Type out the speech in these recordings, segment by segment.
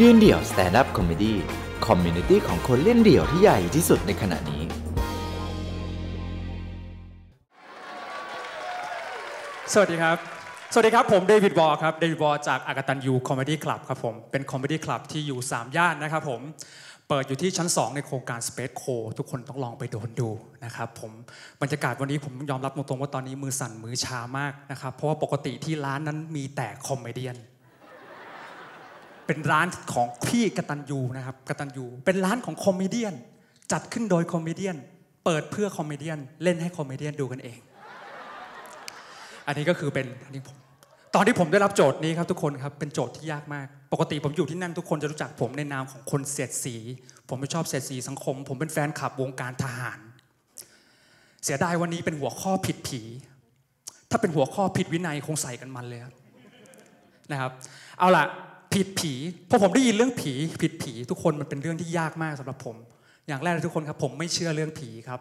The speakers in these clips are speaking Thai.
ยืนเดี่ยว stand-up comedy community ของคนเล่นเดี่ยวที่ใหญ่ที่สุดในขณะนี้ สวัสดีครับ สวัสดีครับ ผมเดวิดวอลครับ เดวิดวอลจาก A Katanyu Comedy Club ครับผม เป็น comedy club ที่อยู่ สามย่านนะครับผม เปิดอยู่ที่ชั้น 2 ในโครงการ Space Co ทุกคนต้องลองไปโดนดูนะครับผม บรรยากาศวันนี้ผมยอมรับตรงๆว่าตอนนี้มือสั่นมือชามากนะครับ เพราะว่าปกติที่ร้านนั้นมีแต่ comedian เป็นร้านของพี่กตัญญูนะครับกตัญญูเป็นร้านของ comedian จัดขึ้นโดย comedian เปิดเพื่อ comedian เล่นให้ comedian ดูกันเอง อันนี้ก็คือเป็นอันนี้ผมตอนที่ผมได้รับโจทย์นี้ครับทุกคนครับเป็นโจทย์ที่ยากมาก ปกติผมอยู่ที่นั่นทุกคนจะรู้จักผมในนามของคนเสียดสี ผมไม่ชอบเสียดสีสังคม ผมเป็นแฟนคลับวงการทหาร เสียดายวันนี้เป็นหัวข้อผิดผี ถ้าเป็นหัวข้อผิดวินัยคงใส่กันมันเลยครับนะครับ เอาล่ะ ผิดผีพอผมได้ยินเรื่องผีผิดผี ทุกคนมันเป็นเรื่องที่ยากมากสำหรับผม อย่างแรกทุกคนครับ ผมไม่เชื่อเรื่องผีครับ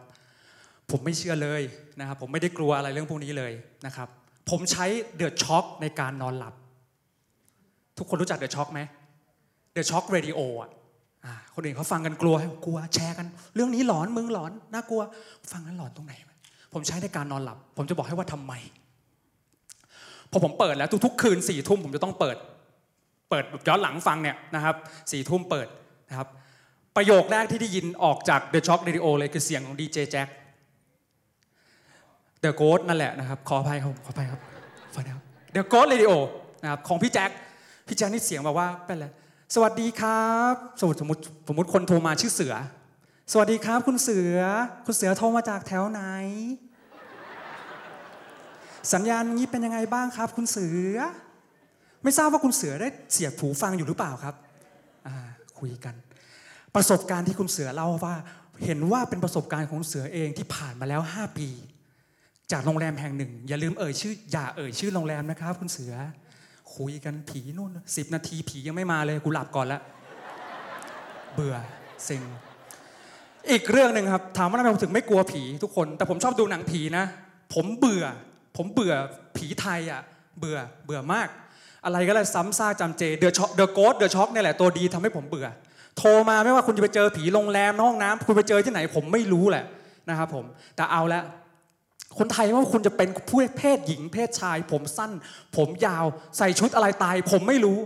ผมไม่เชื่อเลยนะครับ ผมไม่ได้กลัวอะไรเรื่องพวกนี้เลยนะครับ ผมใช้ The Shock ในการนอนหลับ ทุกคนรู้จัก The Shock ไหม The Shock Radio อะคนอื่นเขาฟังกันกลัวกลัวแชร์กัน เรื่องนี้หลอนมึงหลอนน่ากลัว ฟังกันหลอนตรงไหน ผมใช้ในการนอนหลับ ผมจะบอกให้ว่าทำไมพอผมเปิดแล้วทุกๆคืนสี่ทุ่มผมจะต้องเปิด เปิดย้อนหลังฟังเนี่ยนะครับสี่ทุ่มเปิดนะครับประโยคแรกที่ได้ยินออกจาก The Shock Radio เลยคือเสียงของดีเจแจ็ค The Ghost นั่นแหละนะครับ ขออภัยครับขออภัยครับขออภัยครับ The Ghost Radio นะครับของพี่แจ็คพี่แจ็คนี่เสียงแบบว่าเป็นอะไรสวัสดีครับสมมติสมมติสมมติคนโทรมาชื่อเสือ สวัสดีครับ คุณเสือ คุณเสือโทรมาจากแถวไหน สัญญาณนี้เป็นยังไงบ้างครับ คุณเสือ ไม่ทราบว่าคุณเสือได้เสียบหูฟังอยู่หรือเปล่าครับคุยกัน ประสบการณ์ที่คุณเสือเล่าว่า เห็นว่าเป็นประสบการณ์ของคุณเสือเองที่ผ่านมาแล้ว 5 ปี จากโรงแรมแห่งหนึ่ง อย่าลืมเอ่ยชื่อ อย่าเอ่ยชื่อโรงแรมนะครับ คุณเสือ คุยกันผีนู่นสิบนาทีผียังไม่มาเลยกูหลับก่อนละเบื่อเซ็งอีกเรื่องหนึ่งครับถามว่าทำไมผมถึงไม่กลัวผีทุกคน แต่ผมชอบดูหนังผีนะ ผมเบื่อ ผมเบื่อผีไทยอะ เบื่อเบื่อมาก อะไรก็เลยซ้ำซากจำเจ The Shock The Ghost The Shock เนี่ยแหละตัวดีทำให้ผมเบื่อ โทรมาไม่ว่าคุณจะไปเจอผีโรงแรมห้องน้ำคุณไปเจอที่ไหนผมไม่รู้แหละนะครับผมแต่เอาละคนไทยว่าคุณจะเป็นผู้เพศหญิงเพศชาย ผมสั้น ผมยาวใส่ชุดอะไรตาย ผมไม่รู้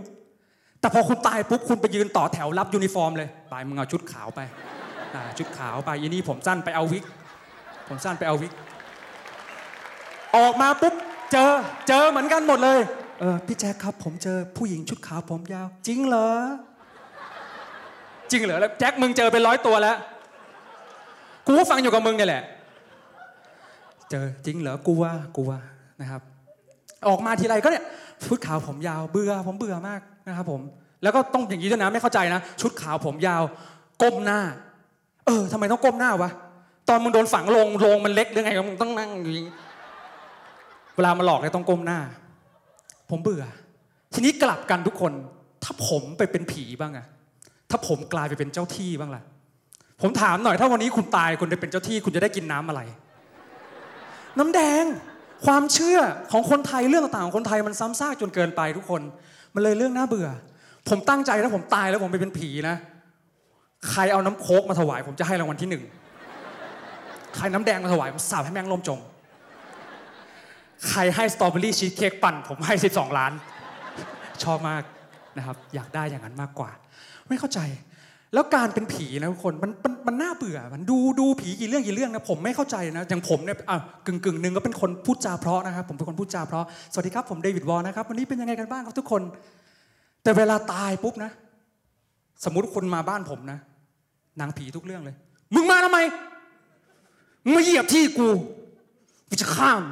แต่พอคุณตายปุ๊บคุณไปยืนต่อแถวรับยูนิฟอร์มเลยไปมึงเอาชุดขาวไปชุดขาวไปยีนี่ผมสั้นไปเอาวิก ผมสั้นไปเอาวิก ออกมาปุ๊บเจอเจอเหมือนกันหมดเลย เออพี่แจ๊คครับ ผมเจอผู้หญิงชุดขาวผมยาว จริงเหรอ จริงเหรอแล้วแจ็คมึงเจอเป็นร้อยตัวแล้ว กูก็ฟังอยู่กับมึงเนี่ยแหละ เจอจริงเหรอกลัวกลัวนะครับ ออกมาทีไรก็เนี่ยชุดขาวผมยาวเบื่อผมเบื่อมากนะครับผมแล้วก็ต้องอย่างนี้ด้วยนะไม่เข้าใจนะ ชุดขาวผมยาว ก้มหน้า เออทำไมต้องก้มหน้าวะตอนมึงโดนฝังลงลงมันเล็กหรือไงมึงต้องนั่งอย่างนี้เวลามาหลอกเนี่ยต้องก้มหน้า ผมเบื่อ ทีนี้กลับกันทุกคน ถ้าผมไปเป็นผีบ้างอะถ้าผมกลายไปเป็นเจ้าที่บ้างล่ะ ผมถามหน่อยถ้าวันนี้คุณตายคุณได้เป็นเจ้าที่คุณจะได้กินน้ำอะไร น้ำแดง ความเชื่อของคนไทยเรื่องต่างๆของคนไทยมันซ้ำซากจนเกินไปทุกคน มันเลยเรื่องน่าเบื่อ ผมตั้งใจถ้าผมตายแล้วผมไปเป็นผีนะ ใครเอาน้ำโคกมาถวาย ผมจะให้รางวัลที่หนึ่ง ใครน้ำแดงมาถวายผมสาบให้แมงลมจม ใครให้สตรอเบอรี่ชีสเค้กปั่น ผมให้ 12 ล้าน ชอบมากนะครับ อยากได้อย่างนั้นมากกว่า ไม่เข้าใจ แล้วการเป็นผีนะทุกคนมันมันมันน่าเบื่อ มันดูดูผีกี่เรื่องกี่เรื่องนะผมไม่เข้าใจนะอย่างผมเนี่ยอะกึ่งกึ่งหนึ่งก็เป็นคนพูดจาเพราะนะครับ ผมเป็นคนพูดจาเพราะสวัสดีครับผมเดวิดวอลนะครับวันนี้เป็นยังไงกันบ้างครับทุกคน แต่เวลาตายปุ๊บนะ สมมุติคนมาบ้านผมนะนางผีทุกเรื่องเลย มึงมาทำไมมึงมาเหยียบที่กูกูจะข้าม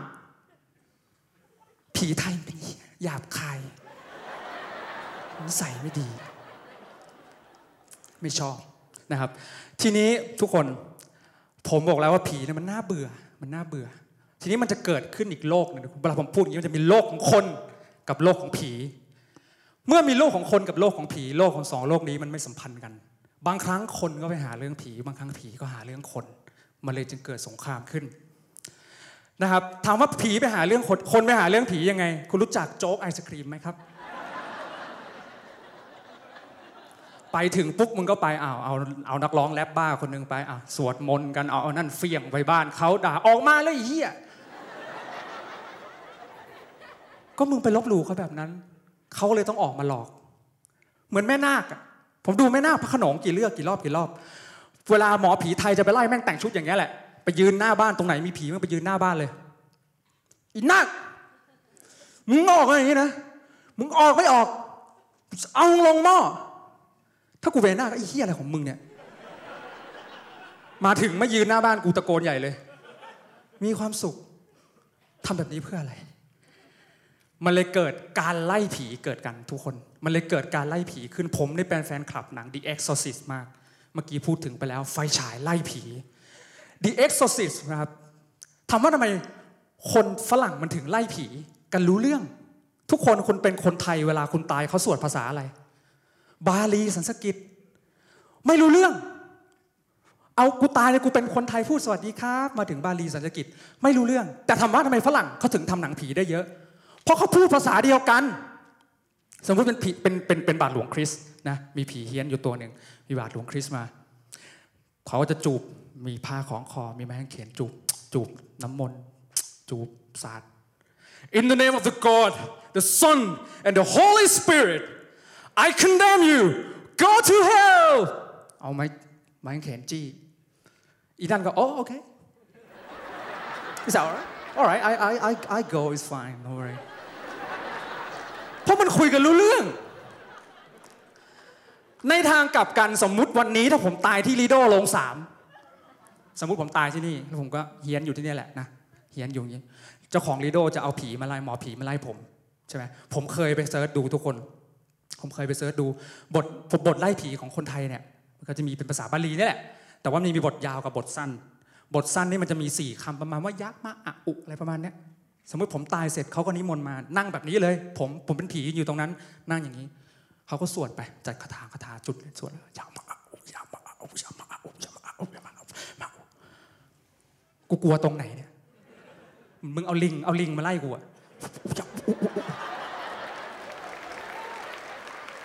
ผีไทยมันเป็นเหี้ยหยาบคายนิสัยไม่ดี ไม่ชอบนะครับ ทีนี้ทุกคนผมบอกแล้วว่าผีเนี่ยมันน่าเบื่อ มันน่าเบื่อ ทีนี้มันจะเกิดขึ้นอีกโลกหนึงเวลาผมพูดอย่างนี้มันจะมีโลกของคนกับโลกของผี เมื่อมีโลกของคนกับโลกของผี โลกของสองโลกนี้มันไม่สัมพันธ์กัน บางครั้งคนก็ไปหาเรื่องผี บางครั้งผีก็หาเรื่องคน มันเลยจึงเกิดสงครามขึ้น นะครับถามว่าผีไปหาเรื่องคนคนไปหาเรื่องผียังไง คุณรู้จักโจ๊กไอศครีมไหมครับ ไปถึงปุ๊บมึงก็ไปอ้าวเอาเอานักร้องแรปบ้าคนหนึงไปอะสวดมนต์กันเอาเอานั่นเฟี้ยงไปบ้านเขาด่าออกมาแล้วไอ้เหี้ยก็มึงไปลบหลู่เขาแบบนั้นเขาเลยต้องออกมาหลอก เหมือนแม่นาคผมดูแม่นาคพระขนงกี่เลือกกี่รอบกี่รอบ เวลาหมอผีไทยจะไปไล่แม่งแต่งชุดอย่างเงี้ยแหละ ไปยืนหน้าบ้านตรงไหนมีผีมันไปยืนหน้าบ้านเลยอีนาคมึงออกอะไรอย่างงี้นะมึงออกไม่ออก เอาลงหม้อถ้ากูเวนหน้าก็ไอ้เหี้ยอะไรของมึงเนี่ย มาถึงไมายืนหน้าบ้านกูตะโกนใหญ่เลย มีความสุขทำแบบนี้เพื่ออะไร มันเลยเกิดการไล่ผีเกิดกันทุกคน มันเลยเกิดการไล่ผีขึ้นผมได้เป็นแฟนคลับหนัง The Exorcist มาก เมื่อกี้พูดถึงไปแล้วไฟฉายไล่ผี The Exorcist นะครับถามว่าทำไมคนฝรั่งมันถึงไล่ผีกันรู้เรื่อง ทุกคนคุณเป็นคนไทยเวลาคุณตายเขาสวดภาษาอะไร บาลีสันสกฤต ไม่รู้เรื่อง เอากูตายเลยกูเป็นคนไทยพูดสวัสดีครับ มาถึงบาลีสันสกฤตไม่รู้เรื่อง แต่ถามว่าทำไมฝรั่งเขาถึงทำหนังผีได้เยอะ เพราะเขาพูดภาษาเดียวกัน สมมติเป็นผีเป็นเป็นเป็นบาทหลวงคริสต์นะมีผีเฮี้ยนอยู่ตัวหนึ่งมีบาทหลวงคริสต์มาเขาจะจูบ มีผ้าของคอ มีไม้กางเขนจูบ จูบน้ำมนต์ จูบสาด In the name of the God, the Son, and the Holy Spirit, I condemn you. Go to hell. เอาไม้ไม้กางเขนจี้ อีนั่นก็โอ้โอเค Is that alright? Alright, I, I, I, I go, it's fine, no worry. เพราะมันคุยกันรู้เรื่องในทางกลับกันสมมุติวันนี้ถ้าผมตายที่ลีโดโรงสาม สมมติผมตายที่นี่แล้วผมก็เฮี้ยนอยู่ที่นี่แหละนะเฮี้ยนอยู่อย่างนี้เจ้าของลีโดจะเอาผีมาไล่หมอผีมาไล่ผมใช่ไหมผมเคยไป search ดูทุกคน ผมเคยไป search ดูบทบทไล่ผีของคนไทยเนี่ยมันก็จะมีเป็นภาษาบาลีนี่แหละ แต่ว่ามันมีบทยาวกับบทสั้น บทสั้นนี่มันจะมีสี่คำประมาณว่ายักษ์มะอะอุอะไรประมาณเนี้ยสมมติผมตายเสร็จเขาก็นิมนต์มานั่งแบบนี้เลย ผมผมเป็นผีอยู่ตรงนั้น นั่งอย่างนี้เขาก็สวดไปจัดคาถาคาถาจุดสวดยามะอะอุยามะอะอุยามะอะอุยามะอะอุยามะอะอุยามะอะอุ กูกลัวตรงไหนเนี่ย มึงเอาลิง เอาลิงมาไล่กูอะ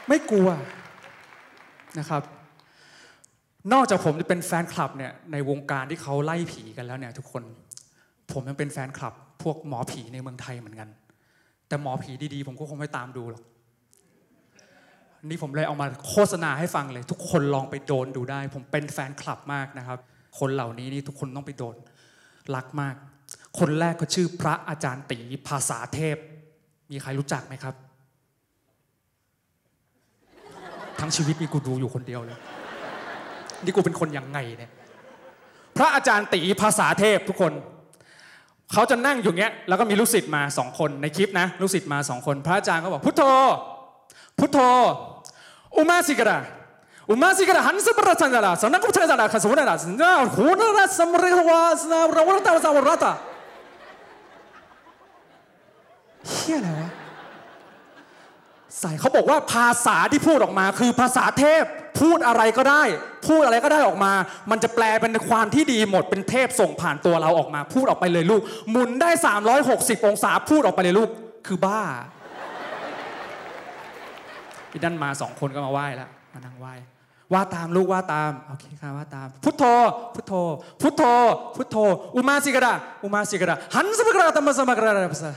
ไม่กลัวนะครับ นอกจากผมจะเป็นแฟนคลับเนี่ยในวงการที่เขาไล่ผีกันแล้วเนี่ยทุกคน ผมยังเป็นแฟนคลับ พวกหมอผีในเมืองไทยเหมือนกัน แต่หมอผีดีๆ ผมก็คงไม่ตามดูหรอกนี่ผมเลยเอามาโฆษณาให้ฟังเลย ทุกคนลองไปโดนดูได้ ผมเป็นแฟนคลับมากนะครับ คนเหล่านี้นี่ทุกคนต้องไปโดน รักมาก คนแรกก็ชื่อพระอาจารย์ตีภาษาเทพ มีใครรู้จักไหมครับ ทั้งชีวิตมีกูดูอยู่คนเดียวเลย นี่กูเป็นคนยังไงเนี่ย พระอาจารย์ตีภาษาเทพทุกคน เขาจะนั่งอยู่เงี้ย แล้วก็มีลูกศิษย์มาสองคนในคลิปนะ ลูกศิษย์มาสองคน พระอาจารย์ก็บอกพุทโธ พุทโธ อุมาสิกระ อุมาสิกระหันสปรชันจาระสนักกุชจาระขสมุนระสนาหูนระสมริวาสนารวรตาวสาวรตาเฮียอะไรวะใส่เขาบอกว่าภาษาที่พูดออกมาคือภาษาเทพพูดอะไรก็ได้ พูดอะไรก็ได้ออกมา มันจะแปลเป็นความที่ดีหมดเป็นเทพส่งผ่านตัวเราออกมา พูดออกไปเลยลูกหมุนได้ 360 องศาพูดออกไปเลยลูกคือบ้าอีนั่นมาสองคนก็มาไหว้แล้วมานั่งไหว้ ว่าตามลูกว่าตามโอเคค่ะว่าตาม พุทโธ พุทโธ พุทโธ พุทโธ อุมาสิกระดาอุมาสิกระดาหันสมกระดาตัมสมกระดาภาษา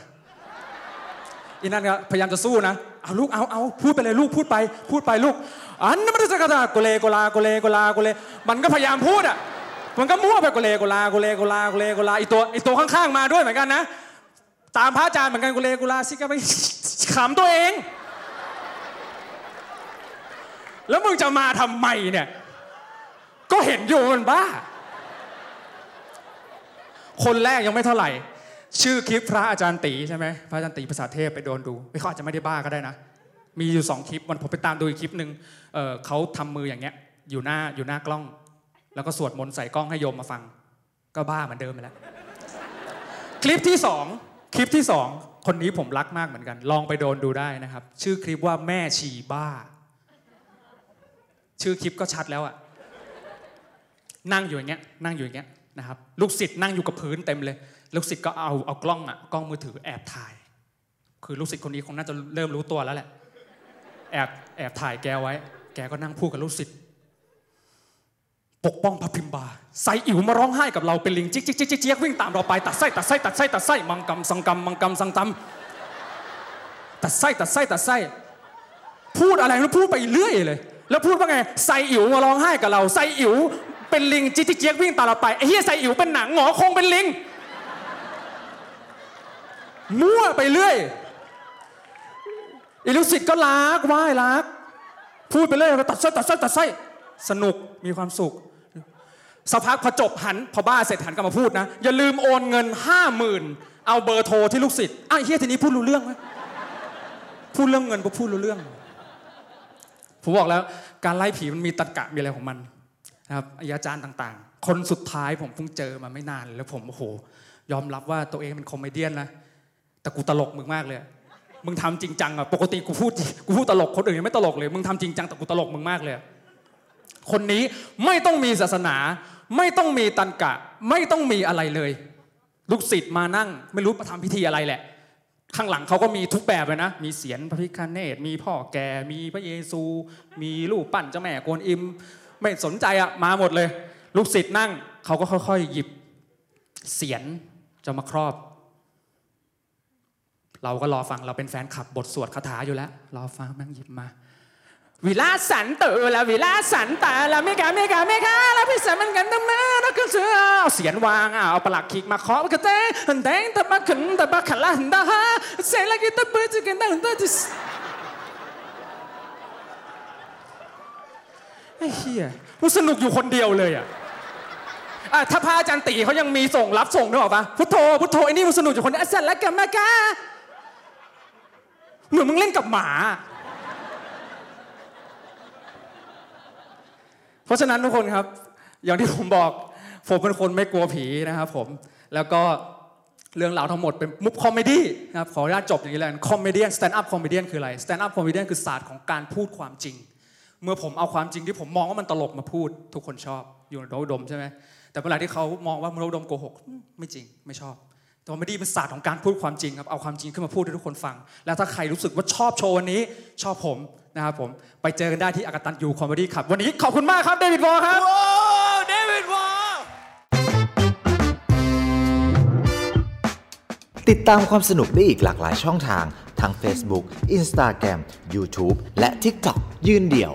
อีนั่นก็พยายามจะสู้นะเอาลูกเอาเอาพูดไปเลยลูกพูดไป พูดไปลูกอันนั้นมันจะกระดาโกเลโกลาโกเลโกลาโกเลมันก็พยายามพูดอะมันก็มั่วไปโกเลโกลาโกเลโกลาโกเลโกลาอีตัวอีตัวข้างๆมาด้วยเหมือนกันนะ ตามพระอาจารย์เหมือนกันโกเลโกลาสิก็ไปขำตัวเอง แล้วมึงจะมาทำไมเนี่ย ก็เห็นอยู่มันบ้า คนแรกยังไม่เท่าไหร่ ชื่อคลิปพระอาจารย์ตีใช่ไหมพระอาจารย์ตีภาษาเทพไปโดนดูไม่เขาอาจจะไม่ได้บ้าก็ได้นะ มีอยู่สองคลิปวันผมไปตามดูอีกคลิปหนึ่งเเขาทำมืออย่างเงี้ย อยู่หน้าอยู่หน้ากล้อง แล้วก็สวดมนต์ใส่กล้องให้โยมมาฟัง ก็บ้าเหมือนเดิมไปแล้ว คลิปที่สองคลิปที่สองคนนี้ผมรักมากเหมือนกัน ลองไปโดนดูได้นะครับ ชื่อคลิปว่าแม่ชีบ้า ชื่อคลิปก็ชัดแล้วอะนั่งอยู่อย่างเงี้ยนั่งอยู่อย่างเงี้ยนะครับลูกศิษย์นั่งอยู่กับพื้นเต็มเลย ลูกศิษย์ก็เอาเอากล้องอะกล้องมือถือแอบถ่าย คือลูกศิษย์คนนี้คงน่าจะเริ่มรู้ตัวแล้วแหละแอบแอบถ่ายแกไว้ แกก็นั่งพูดกับลูกศิษย์ปกป้องพระพิมบาใส่อิ๋วมาร้องไห้กับเราเป็นลิง จิกจิกจิกจิกจิกวิ่งตามเราไปตัดไส้ตัดไส้ตัดไส้ตัดไส้มังกรสังกรรมมังกรสังตำตัดไส้ตัดไส้ตัดไส้พูดอะไรแล้พูดไปเรื่อยเลย แล้วพูดว่าไงใส่อิ๋วมาร้องไห้กับเราใส่อิ๋วเป็นลิงจิกจิกจิกวิ่งตามเราไปไอ้เหี้ยใส่อิ๋วเป็นหนังหงอคงเป็นลิงมั่วไปเรื่อยอีลูกศิษย์ก็รักไหว้รัก พูดไปเรื่อยก็ตัดไส้ตัดไส้ตัดไส้สนุกมีความสุขสักพักพอจบหันพอบ้าเสร็จหันกลับมาพูดนะ อย่าลืมโอนเงินห้าหมื่นเอาเบอร์โทรที่ลูกศิษย์อ้าวไอ้เฮียทีนี้พูดรู้เรื่องไหมพูดเรื่องเงินก็พูดรู้เรื่อง ผมบอกแล้วการไล่ผีมันมีตรรกะมีอะไรของมันนะครับอาจารย์ต่างๆ คนสุดท้ายผมเพิ่งเจอมาไม่นานแล้วผมโอ้โห ยอมรับว่าตัวเองเป็นคอมเมเดี้นะแต่กูตลกมึงมากเลย มึงทำจริงจังอะปกติกูพูดกูพูดตลกคนอื่นยังไม่ตลกเลย มึงทำจริงจังแต่กูตลกมึงมากเลย คนนี้ไม่ต้องมีศาสนา ไม่ต้องมีตันกะ ไม่ต้องมีอะไรเลย ลูกศิษย์มานั่ง ไม่รู้มาทำพิธีอะไรแหละ ข้างหลังเขาก็มีทุกแบบเลยนะ มีเสียนพระพิฆเนศมีพ่อแก่ มีพระเยซู มีรูปปั้นเจ้าแม่กวนอิม ไม่สนใจอะมาหมดเลย ลูกศิษย์นั่งเขาก็ค่อยๆ หยิบเสียนจะมาครอบ เราก็รอฟังเราเป็นแฟนขับบทสวดคาถาอยู่แล้ว รอฟังแม่งหยิบมา วิลาสันเตอละวิลาสันตาละไม่กาไม่กาไม่กาละพิสมันกันตั้งนานแล้วก็เสือเอาเสียนวางอะเอาปลักคิกมาเคาะกระเตงหันแดงตะบักขันตะบักขันละหันดาฮะเซลกิตะปิดจะกันตั้งตะจิสไอ้เหี้ยกูสนุกอยู่คนเดียวเลยอะอะถ้าพระอาจารย์ตีเขายังมีส่งรับส่งนึกออปะพุทโธพุทโธไอ้นี่มันสนุกอยู่คนเดียวอะเสร็จแล้วกันมากาเหมือนมึงเล่นกับหมา เพ ราะฉะนั้นทุกคนครับ อย่างที่ผมบอก ผมเป็นคนไม่กลัวผีนะครับผมแล้วก็เรื่องราวทั้งหมดเป็นมุก comedy นะครับขออนุญาตจบอย่างนี้เลย comedy stand-up comedy คืออะไร stand-up comedy คือศาสตร์ของการพูดความจริง เมื่อผมเอาความจริงที่ผมมองว่ามันตลกมาพูด ทุกคนชอบพี่โน้สอุดมใช่ไหมแต่เวลาที่เขามองว่าพี่โน้สอุดมโกหกไม่จริงไม่ชอบ แต่ comedy เป็นศาสตร์ของการพูดความจริงครับ เอาความจริงขึ้นมาพูดให้ทุกคนฟัง แล้วถ้าใครรู้สึกว่าชอบโชว์วันนี้ ชอบผมนะครับผม ไปเจอกันได้ที่ A-Katanyu Comedy ครับ วันนี้ขอบคุณมากครับ David Wor ครับ เดวิดวอติดตามความสนุกได้อีกหลากหลายช่องทาง ทั้ง Facebook Instagram YouTube และ TikTok ยืนเดี่ยว